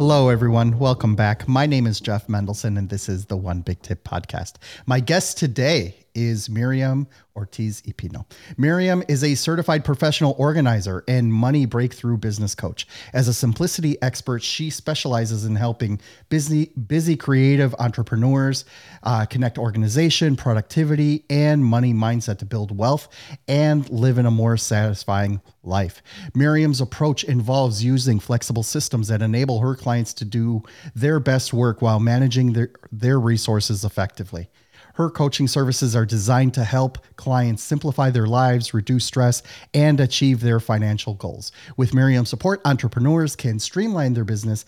Hello, everyone. Welcome back. My name is Jeff Mendelson, and this is the One Big Tip podcast. My guest today is Miriam Ortiz y Pino. Miriam is a certified professional organizer and money breakthrough business coach. As a simplicity expert, she specializes in helping busy, busy creative entrepreneurs uh, connect organization, productivity, and money mindset to build wealth and live in a more satisfying life. Miriam's approach involves using flexible systems that enable her clients to do their best work while managing their, their resources effectively. Her coaching services are designed to help clients simplify their lives, reduce stress, and achieve their financial goals. With Miriam's support, entrepreneurs can streamline their business,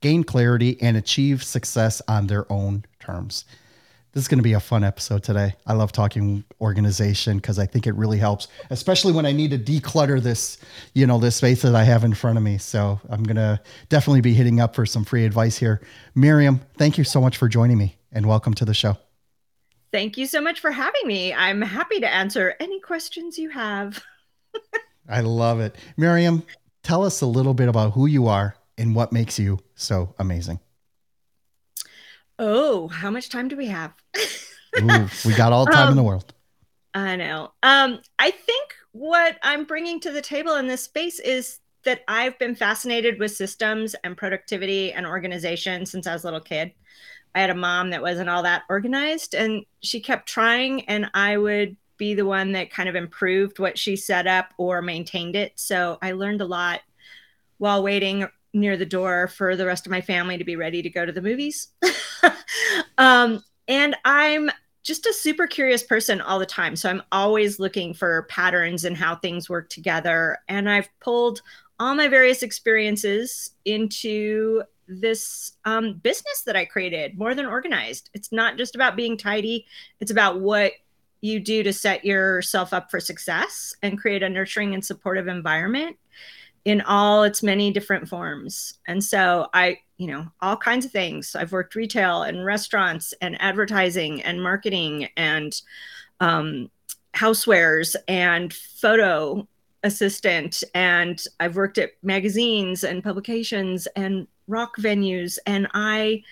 gain clarity, and achieve success on their own terms. This is going to be a fun episode today. I love talking organization because I think it really helps, especially when I need to declutter this, you know, this space that I have in front of me. So I'm going to definitely be hitting up for some free advice here. Miriam, thank you so much for joining me and welcome to the show. Thank you so much for having me. I'm happy to answer any questions you have. I love it. Miriam, tell us a little bit about who you are and what makes you so amazing. Oh, how much time do we have? Ooh, we got all time um, in the um, world. I know. Um, I think what I'm bringing to the table in this space is that I've been fascinated with systems and productivity and organization since I was a little kid. I had a mom that wasn't all that organized and she kept trying and I would be the one that kind of improved what she set up or maintained it. So I learned a lot while waiting near the door for the rest of my family to be ready to go to the movies. um, and I'm just a super curious person all the time. So I'm always looking for patterns and how things work together. And I've pulled all my various experiences into this um, business that I created, more than organized. It's not just about being tidy, it's about what you do to set yourself up for success and create a nurturing and supportive environment in all its many different forms. And so I, you know, all kinds of things. I've worked retail and restaurants and advertising and marketing and um, housewares and photo assistant and I've worked at magazines and publications and rock venues and I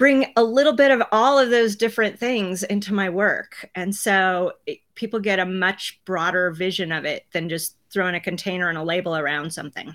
bring a little bit of all of those different things into my work. And so it, people get a much broader vision of it than just throwing a container and a label around something.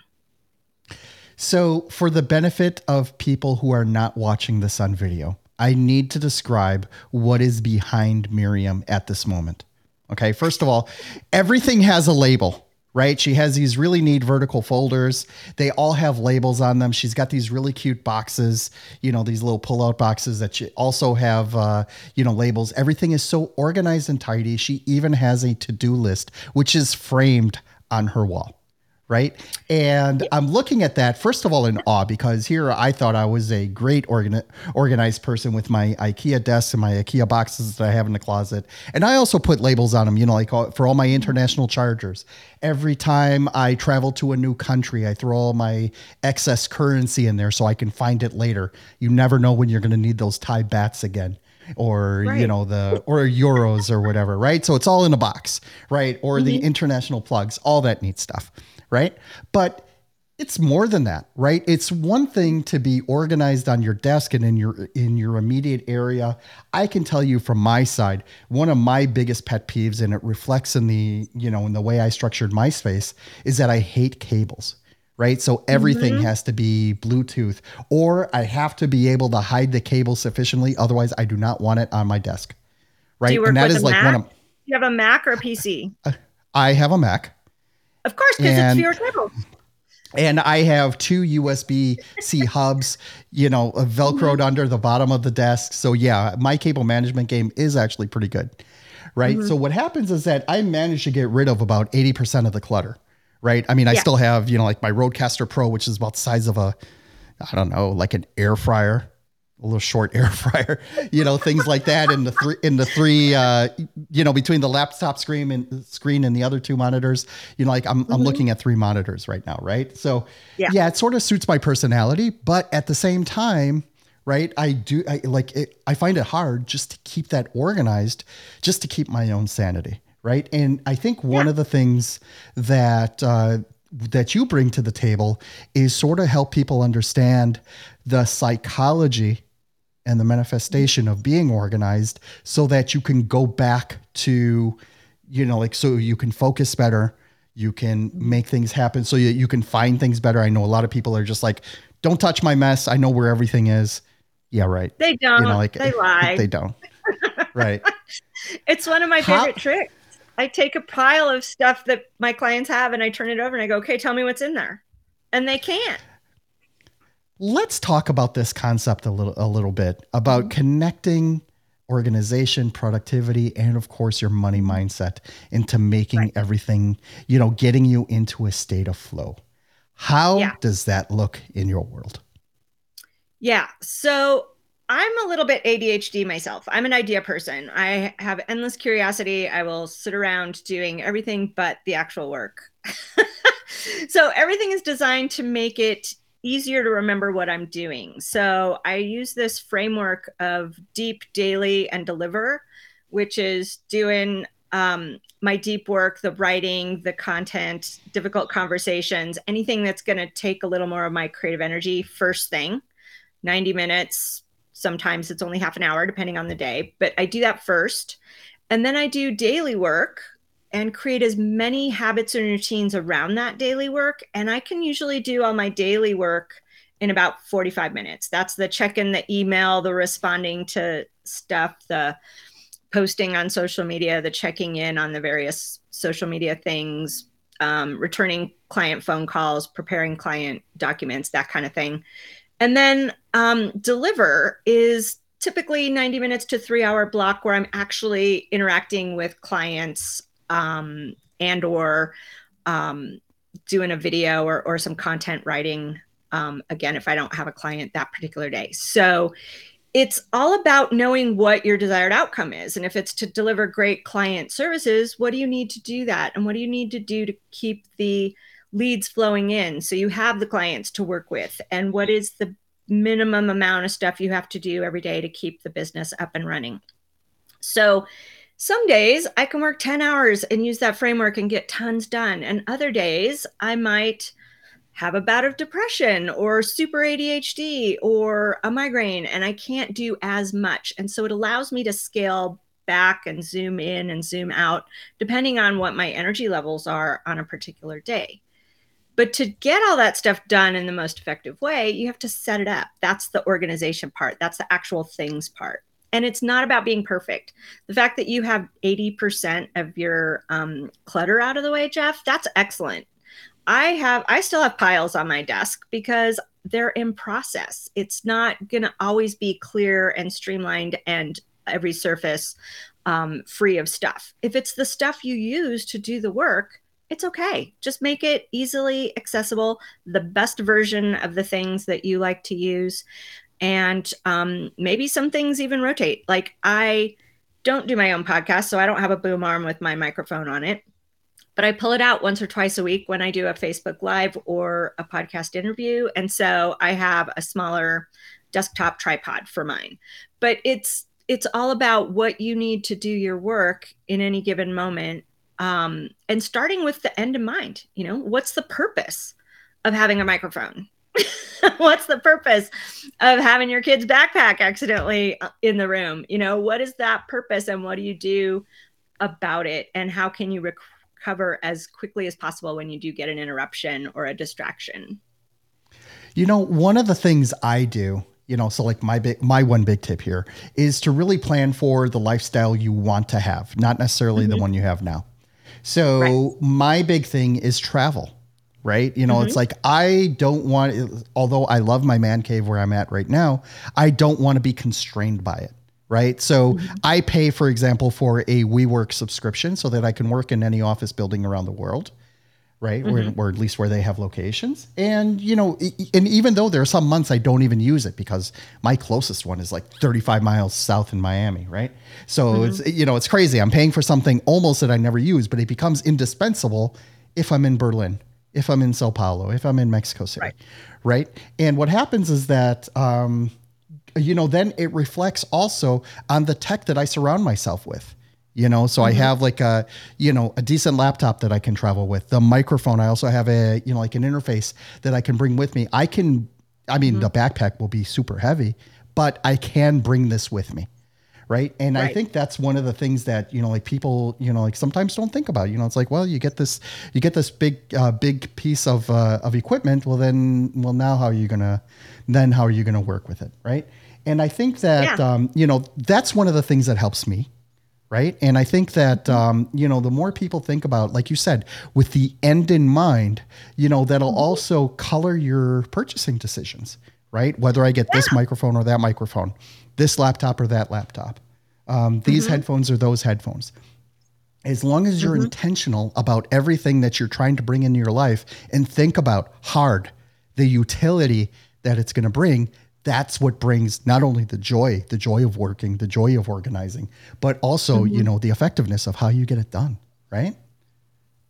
So, for the benefit of people who are not watching this on video, I need to describe what is behind Miriam at this moment. Okay, first of all, everything has a label right? She has these really neat vertical folders. They all have labels on them. She's got these really cute boxes, you know, these little pull-out boxes that she also have, uh, you know, labels. Everything is so organized and tidy. She even has a to-do list, which is framed on her wall right? And I'm looking at that first of all in awe because here I thought I was a great organi- organized person with my IKEA desks and my IKEA boxes that I have in the closet. And I also put labels on them, you know, like uh, for all my international chargers. Every time I travel to a new country, I throw all my excess currency in there so I can find it later. You never know when you're going to need those Thai bahts again or right. you know the or euros or whatever right so it's all in a box right or mm-hmm. the international plugs all that neat stuff right? But it's more than that, right? It's one thing to be organized on your desk and in your in your immediate area. I can tell you from my side, one of my biggest pet peeves and it reflects in the, you know, in the way I structured my space is that I hate cables. Right. So everything mm-hmm. has to be Bluetooth, or I have to be able to hide the cable sufficiently. Otherwise, I do not want it on my desk right? and that is like Mac? one of You have a Mac or a PC? I have a Mac Of course, because it's fewer cables. and I have two USB C hubs, you know, uh, velcroed under the bottom of the desk. So yeah, my cable management game is actually pretty good. Right. So what happens is that I managed to get rid of about 80% of the clutter. Right. I mean, I Yeah. still have, you know, like my RODECaster Pro, which is about the size of a, I don't know, like an air fryer, a little short air fryer, you know, things like that in the three in the three uh you know, between the laptop screen and screen and the other two monitors, you know, like I'm I'm looking at three monitors right now, right? So Yeah. yeah, it sort of suits my personality, but at the same time, right? I do I like it, I find it hard just to keep that organized, just to keep my own sanity, right? And I think one Yeah. of the things that uh, that you bring to the table is sort of help people understand the psychology and the manifestation of being organized so that you can go back to you know like so you can focus better you can make things happen so you, you can find things better i know a lot of people are just like don't touch my mess i know where everything is yeah right They don't. you know like they lie. they don't right It's one of my How- favorite tricks. I take a pile of stuff that my clients have and I turn it over and I go, okay, tell me what's in there. And they can't. Let's talk about this concept a little a little bit about mm-hmm. connecting organization productivity and of course your money mindset into making Right. everything you know getting you into a state of flow how Yeah. does that look in your world Yeah. So I'm a little bit ADHD myself. I'm an idea person. I have endless curiosity. I will sit around doing everything but the actual work. so everything is designed to make it easier to remember what I'm doing. So I use this framework of deep, daily, and deliver, which is doing um, my deep work, the writing, the content, difficult conversations, anything that's going to take a little more of my creative energy first thing. 90 minutes. Sometimes it's only half an hour, depending on the day. But I do that first. And then I do daily work and create as many habits and routines around that daily work. And I can usually do all my daily work in about 45 minutes. That's the check in, the email, the responding to stuff, the posting on social media, the checking in on the various social media things, um, returning client phone calls, preparing client documents, that kind of thing. And then um, deliver is typically 90 minutes to three hour block where I'm actually interacting with clients um, and or um, doing a video or, or some content writing. Um, again, if I don't have a client that particular day. So it's all about knowing what your desired outcome is. And if it's to deliver great client services, what do you need to do that? And what do you need to do to keep the leads flowing in so you have the clients to work with and what is the minimum amount of stuff you have to do every day to keep the business up and running so some days i can work 10 hours and use that framework and get tons done and other days i might have a bout of depression or super adhd or a migraine and i can't do as much and so it allows me to scale back and zoom in and zoom out depending on what my energy levels are on a particular day but to get all that stuff done in the most effective way, you have to set it up. That's the organization part, that's the actual things part. And it's not about being perfect. The fact that you have 80% of your um, clutter out of the way, Jeff, that's excellent. I have, I still have piles on my desk because they're in process. It's not going to always be clear and streamlined and every surface um, free of stuff. If it's the stuff you use to do the work, it's okay. Just make it easily accessible, the best version of the things that you like to use. And um, maybe some things even rotate. Like I don't do my own podcast, so I don't have a boom arm with my microphone on it. But I pull it out once or twice a week when I do a Facebook Live or a podcast interview. And so I have a smaller desktop tripod for mine. But it's it's all about what you need to do your work in any given moment um, and starting with the end in mind you know what's the purpose of having a microphone what's the purpose of having your kid's backpack accidentally uh, in the room? You know what is that purpose and what do you do about it? And how can you recover as quickly as possible when you do get an interruption or a distraction? You know, one of the things I do you know so like my big my one big tip here is to really plan for the lifestyle you want to have not necessarily mm-hmm. the one you have now. So right. my big thing is travel right you know mm-hmm. it's like i don't want although i love my man cave where i'm at right now i don't want to be constrained by it right so mm-hmm. i pay for example for a WeWork subscription so that i can work in any office building around the world right? Mm-hmm. Or, or, at least where they have locations. And, you know, and even though there are some months I don't even use it because my closest one is like 35 miles south in Miami, right? So mm-hmm. it's, you know, it's crazy. I'm paying for something almost that I never use, but it becomes indispensable if I'm in Berlin, if I'm in Sao Paulo, if I'm in Mexico City, right? right? And what happens is that, um, you know, then it reflects also on the tech that I surround myself with you know so mm-hmm. i have like a you know a decent laptop that i can travel with the microphone i also have a you know like an interface that i can bring with me i can i mean mm-hmm. the backpack will be super heavy but i can bring this with me right and right. i think that's one of the things that you know like people you know like sometimes don't think about you know it's like well you get this you get this big uh, big piece of uh, of equipment well then well now how are you gonna then how are you gonna work with it right and i think that yeah. um, you know that's one of the things that helps me right? And I think that um, you know the more people think about, like you said, with the end in mind, you know that'll mm-hmm. also color your purchasing decisions, right? Whether I get yeah. this microphone or that microphone, this laptop or that laptop, um, these mm-hmm. headphones or those headphones. As long as you're mm-hmm. intentional about everything that you're trying to bring into your life and think about hard the utility that it's going to bring, that's what brings not only the joy, the joy of working, the joy of organizing, but also, mm-hmm. you know, the effectiveness of how you get it done, right?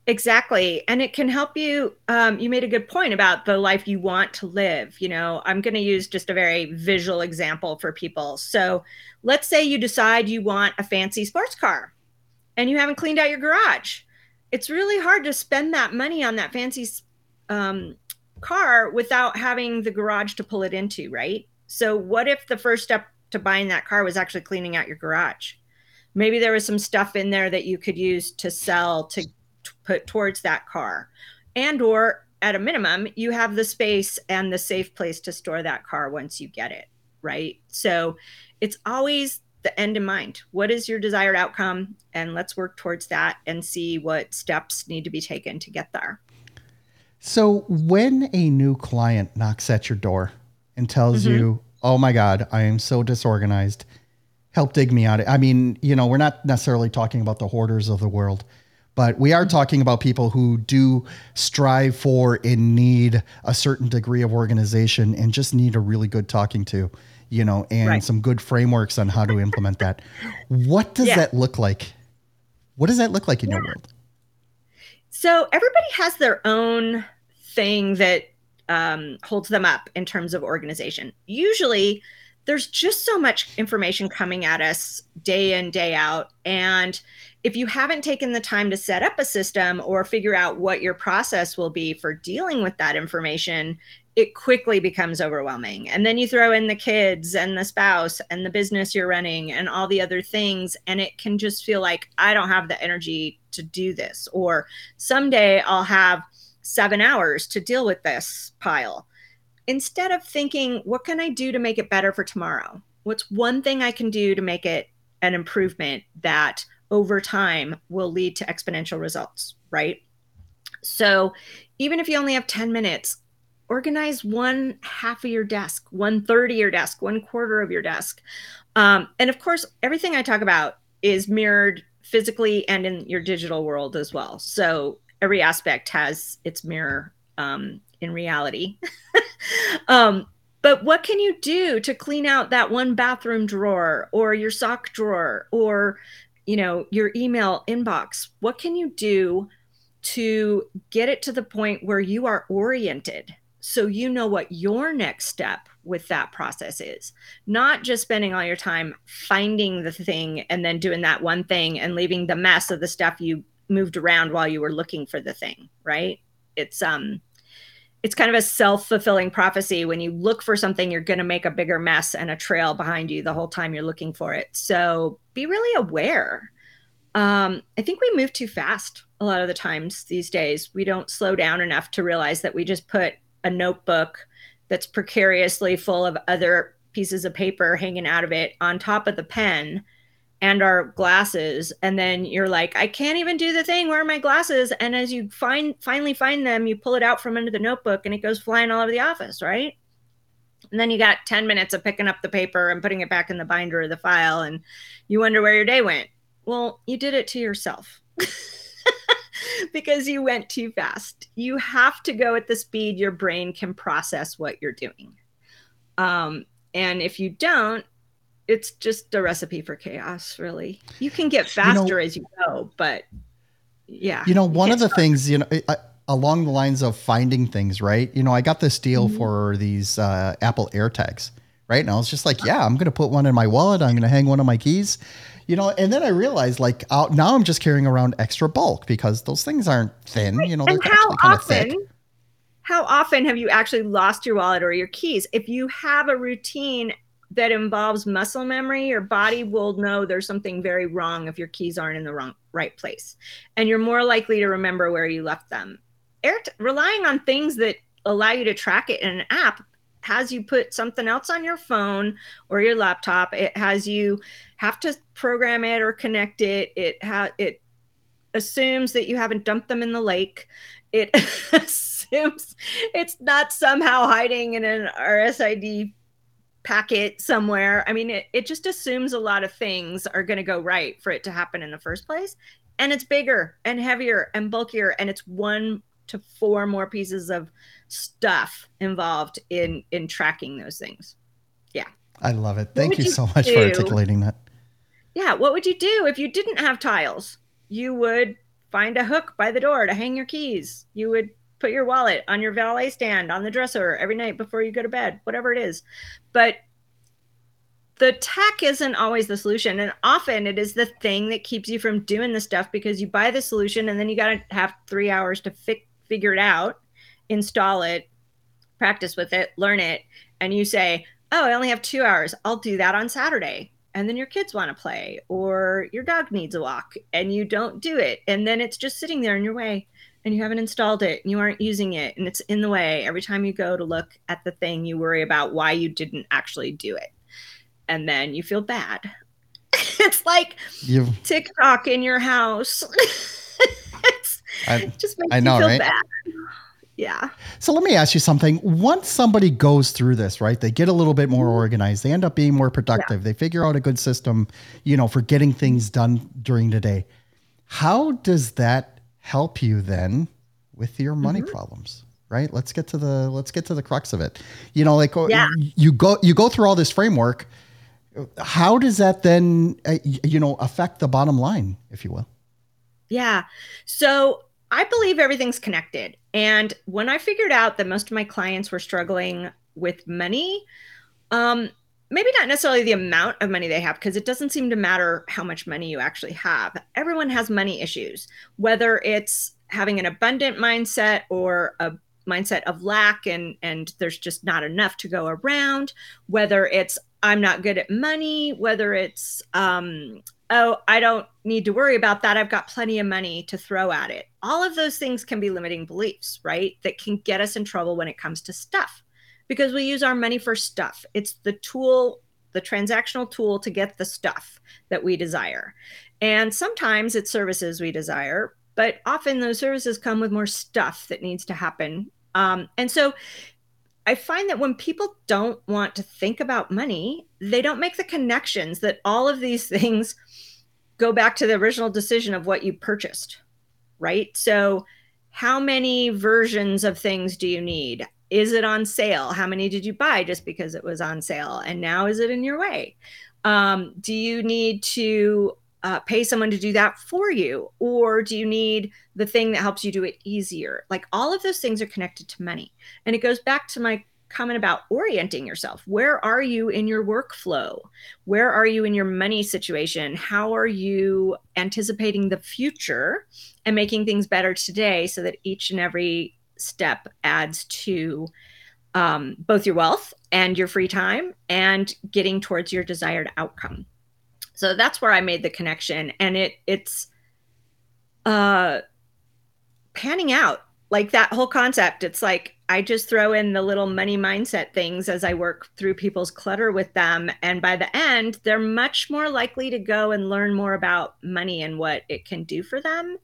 Exactly. And it can help you. Um, you made a good point about the life you want to live. You know, I'm going to use just a very visual example for people. So let's say you decide you want a fancy sports car and you haven't cleaned out your garage. It's really hard to spend that money on that fancy um, car without having the garage to pull it into, right? So, what if the first step to buying that car was actually cleaning out your garage? Maybe there was some stuff in there that you could use to sell to, to put towards that car. And or at a minimum, you have the space and the safe place to store that car once you get it, right? So, it's always the end in mind. What is your desired outcome? And let's work towards that and see what steps need to be taken to get there. So when a new client knocks at your door and tells mm-hmm. you, "Oh my God, I am so disorganized," help dig me out. I mean, you know, we're not necessarily talking about the hoarders of the world, but we are talking about people who do strive for and need a certain degree of organization and just need a really good talking to, you know, and right. some good frameworks on how to implement that. What does yeah. that look like? What does that look like in yeah. your world? So everybody has their own thing that um, holds them up in terms of organization. Usually, there's just so much information coming at us day in, day out. And if you haven't taken the time to set up a system or figure out what your process will be for dealing with that information, it quickly becomes overwhelming. And then you throw in the kids and the spouse and the business you're running and all the other things. And it can just feel like I don't have the energy to do this. Or someday I'll have seven hours to deal with this pile. Instead of thinking, what can I do to make it better for tomorrow? What's one thing I can do to make it an improvement that over time will lead to exponential results, right? So even if you only have 10 minutes, organize one half of your desk, one third of your desk, one quarter of your desk. Um, and of course, everything I talk about is mirrored physically and in your digital world as well. So every aspect has its mirror um, in reality. um, but what can you do to clean out that one bathroom drawer or your sock drawer or you know your email inbox? What can you do to get it to the point where you are oriented so you know what your next step with that process is not just spending all your time finding the thing and then doing that one thing and leaving the mess of the stuff you moved around while you were looking for the thing, right? It's um it's kind of a self-fulfilling prophecy when you look for something you're going to make a bigger mess and a trail behind you the whole time you're looking for it. So be really aware. Um, I think we move too fast a lot of the times these days. We don't slow down enough to realize that we just put a notebook that's precariously full of other pieces of paper hanging out of it on top of the pen and our glasses and then you're like i can't even do the thing. Where are my glasses? And as you find finally find them you pull it out from under the notebook and it goes flying all over the office right? And then you got 10 minutes of picking up the paper and putting it back in the binder of the file and you wonder where your day went. Well you did it to yourself. Because you went too fast. You have to go at the speed your brain can process what you're doing. Um, and if you don't it's just a recipe for chaos really. You can get faster you know, as you go but yeah you know one of the start. things you know I, along the lines of finding things right? You know i got this deal mm-hmm. for these uh, apple airtags right? And i was just like yeah i'm gonna put one in my wallet. I'm gonna hang one of my keys. You know and then i realized like now i'm just carrying around extra bulk because those things aren't thin you know and how often how often have you actually lost your wallet or your keys? If you have a routine that involves muscle memory, your body will know there's something very wrong if your keys aren't in the wrong right place. And you're more likely to remember where you left them. Air t- relying on things that allow you to track it in an app has you put something else on your phone or your laptop. It has you have to program it or connect it. It ha- it assumes that you haven't dumped them in the lake. It assumes it's not somehow hiding in an RFID packet somewhere. I mean, it, it just assumes a lot of things are going to go right for it to happen in the first place. And it's bigger and heavier and bulkier. And it's one to four more pieces of stuff involved in in tracking those things. Yeah. I love it. Thank you, you, so much do? for articulating that. Yeah. What would you do if you didn't have tiles? You would find a hook by the door to hang your keys. You would put your wallet on your valet stand on the dresser every night before you go to bed, whatever it is. But the tech isn't always the solution. And often it is the thing that keeps you from doing the stuff because you buy the solution and then you got to have three hours to fi- figure it out, install it, practice with it, learn it. And you say, oh, I only have two hours. I'll do that on Saturday. And then your kids want to play or your dog needs a walk and you don't do it. And then it's just sitting there in your way and you haven't installed it and you aren't using it and it's in the way every time you go to look at the thing you worry about why you didn't actually do it and then you feel bad it's like you tiktok in your house I, just makes I know, you feel right? bad yeah. So let me ask you something. Once somebody goes through this, right, they get a little bit more mm-hmm. organized. They end up being more productive. Yeah. They figure out a good system, you know, for getting things done during the day. How does that help you then with your money mm-hmm. problems right? Let's get to the let's get to the crux of it. You know like yeah. you go you go through all this framework. How does that then uh, you know affect the bottom line if you will? Yeah. So i believe everything's connected. And when i figured out that most of my clients were struggling with money um maybe not necessarily the amount of money they have because it doesn't seem to matter how much money you actually have. Everyone has money issues whether it's having an abundant mindset or a mindset of lack and and there's just not enough to go around whether it's i'm not good at money whether it's um oh i don't need to worry about that i've got plenty of money to throw at it. All of those things can be limiting beliefs right that can get us in trouble when it comes to stuff because we use our money for stuff. It's the tool, the transactional tool to get the stuff that we desire. And sometimes it's services we desire, but often those services come with more stuff that needs to happen. Um, and so I find that when people don't want to think about money, they don't make the connections that all of these things go back to the original decision of what you purchased, right? So, how many versions of things do you need? Is it on sale? How many did you buy just because it was on sale? And now is it in your way? Um, do you need to uh, pay someone to do that for you? Or do you need the thing that helps you do it easier? Like all of those things are connected to money. And it goes back to my comment about orienting yourself. Where are you in your workflow? Where are you in your money situation? How are you anticipating the future and making things better today so that each and every step adds to um, both your wealth and your free time and getting towards your desired outcome. So that's where I made the connection, and it it's uh, panning out like that whole concept. It's like I just throw in the little money mindset things as I work through people's clutter with them. And by the end, they're much more likely to go and learn more about money and what it can do for them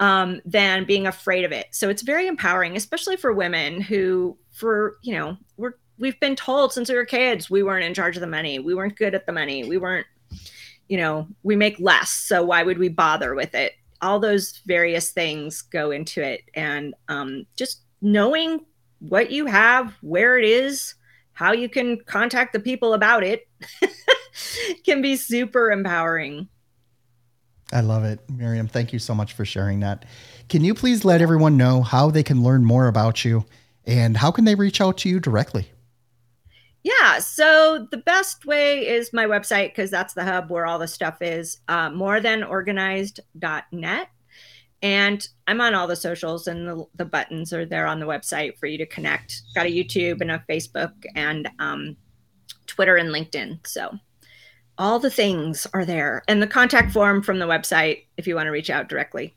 um, than being afraid of it. So it's very empowering, especially for women who, for, you know, we're, we've been told since we were kids, we weren't in charge of the money. We weren't good at the money. We weren't, you know, we make less. So why would we bother with it? All those various things go into it. And um, just knowing what you have, where it is, how you can contact the people about it can be super empowering. I love it. Miriam, thank you so much for sharing that. Can you please let everyone know how they can learn more about you and how can they reach out to you directly? Yeah, so the best way is my website because that's the hub where all the stuff is, uh, morethanorganized.net. And I'm on all the socials, and the, the, buttons are there on the website for you to connect. Got a YouTube and a Facebook and um, Twitter and LinkedIn. So all the things are there, and the contact form from the website if you want to reach out directly.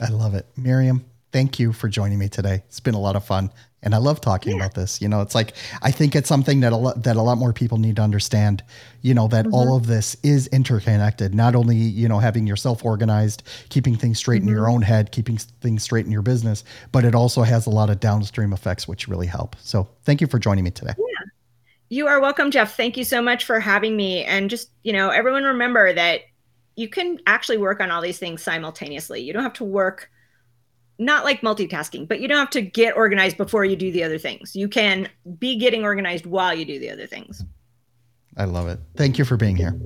I love it. Miriam, thank you for joining me today. It's been a lot of fun. And I love talking yeah. about this. You know, it's like I think it's something that a lot that a lot more people need to understand. You know that mm-hmm. all of this is interconnected. Not only you know having yourself organized, keeping things straight mm-hmm. in your mm-hmm. own head, keeping things straight in your business, but it also has a lot of downstream effects which really help. So thank you for joining me today. Yeah, you are welcome, Jeff. Thank you so much for having me. And just you know, everyone remember that you can actually work on all these things simultaneously. You don't have to work not like multitasking, but you don't have to get organized before you do the other things. You can be getting organized while you do the other things. I love it. Thank you for being here.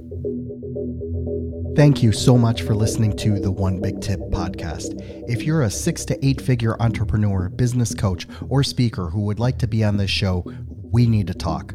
Thank you so much for listening to the One Big Tip podcast. If you're a six to eight figure entrepreneur, business coach, or speaker who would like to be on this show, we need to talk.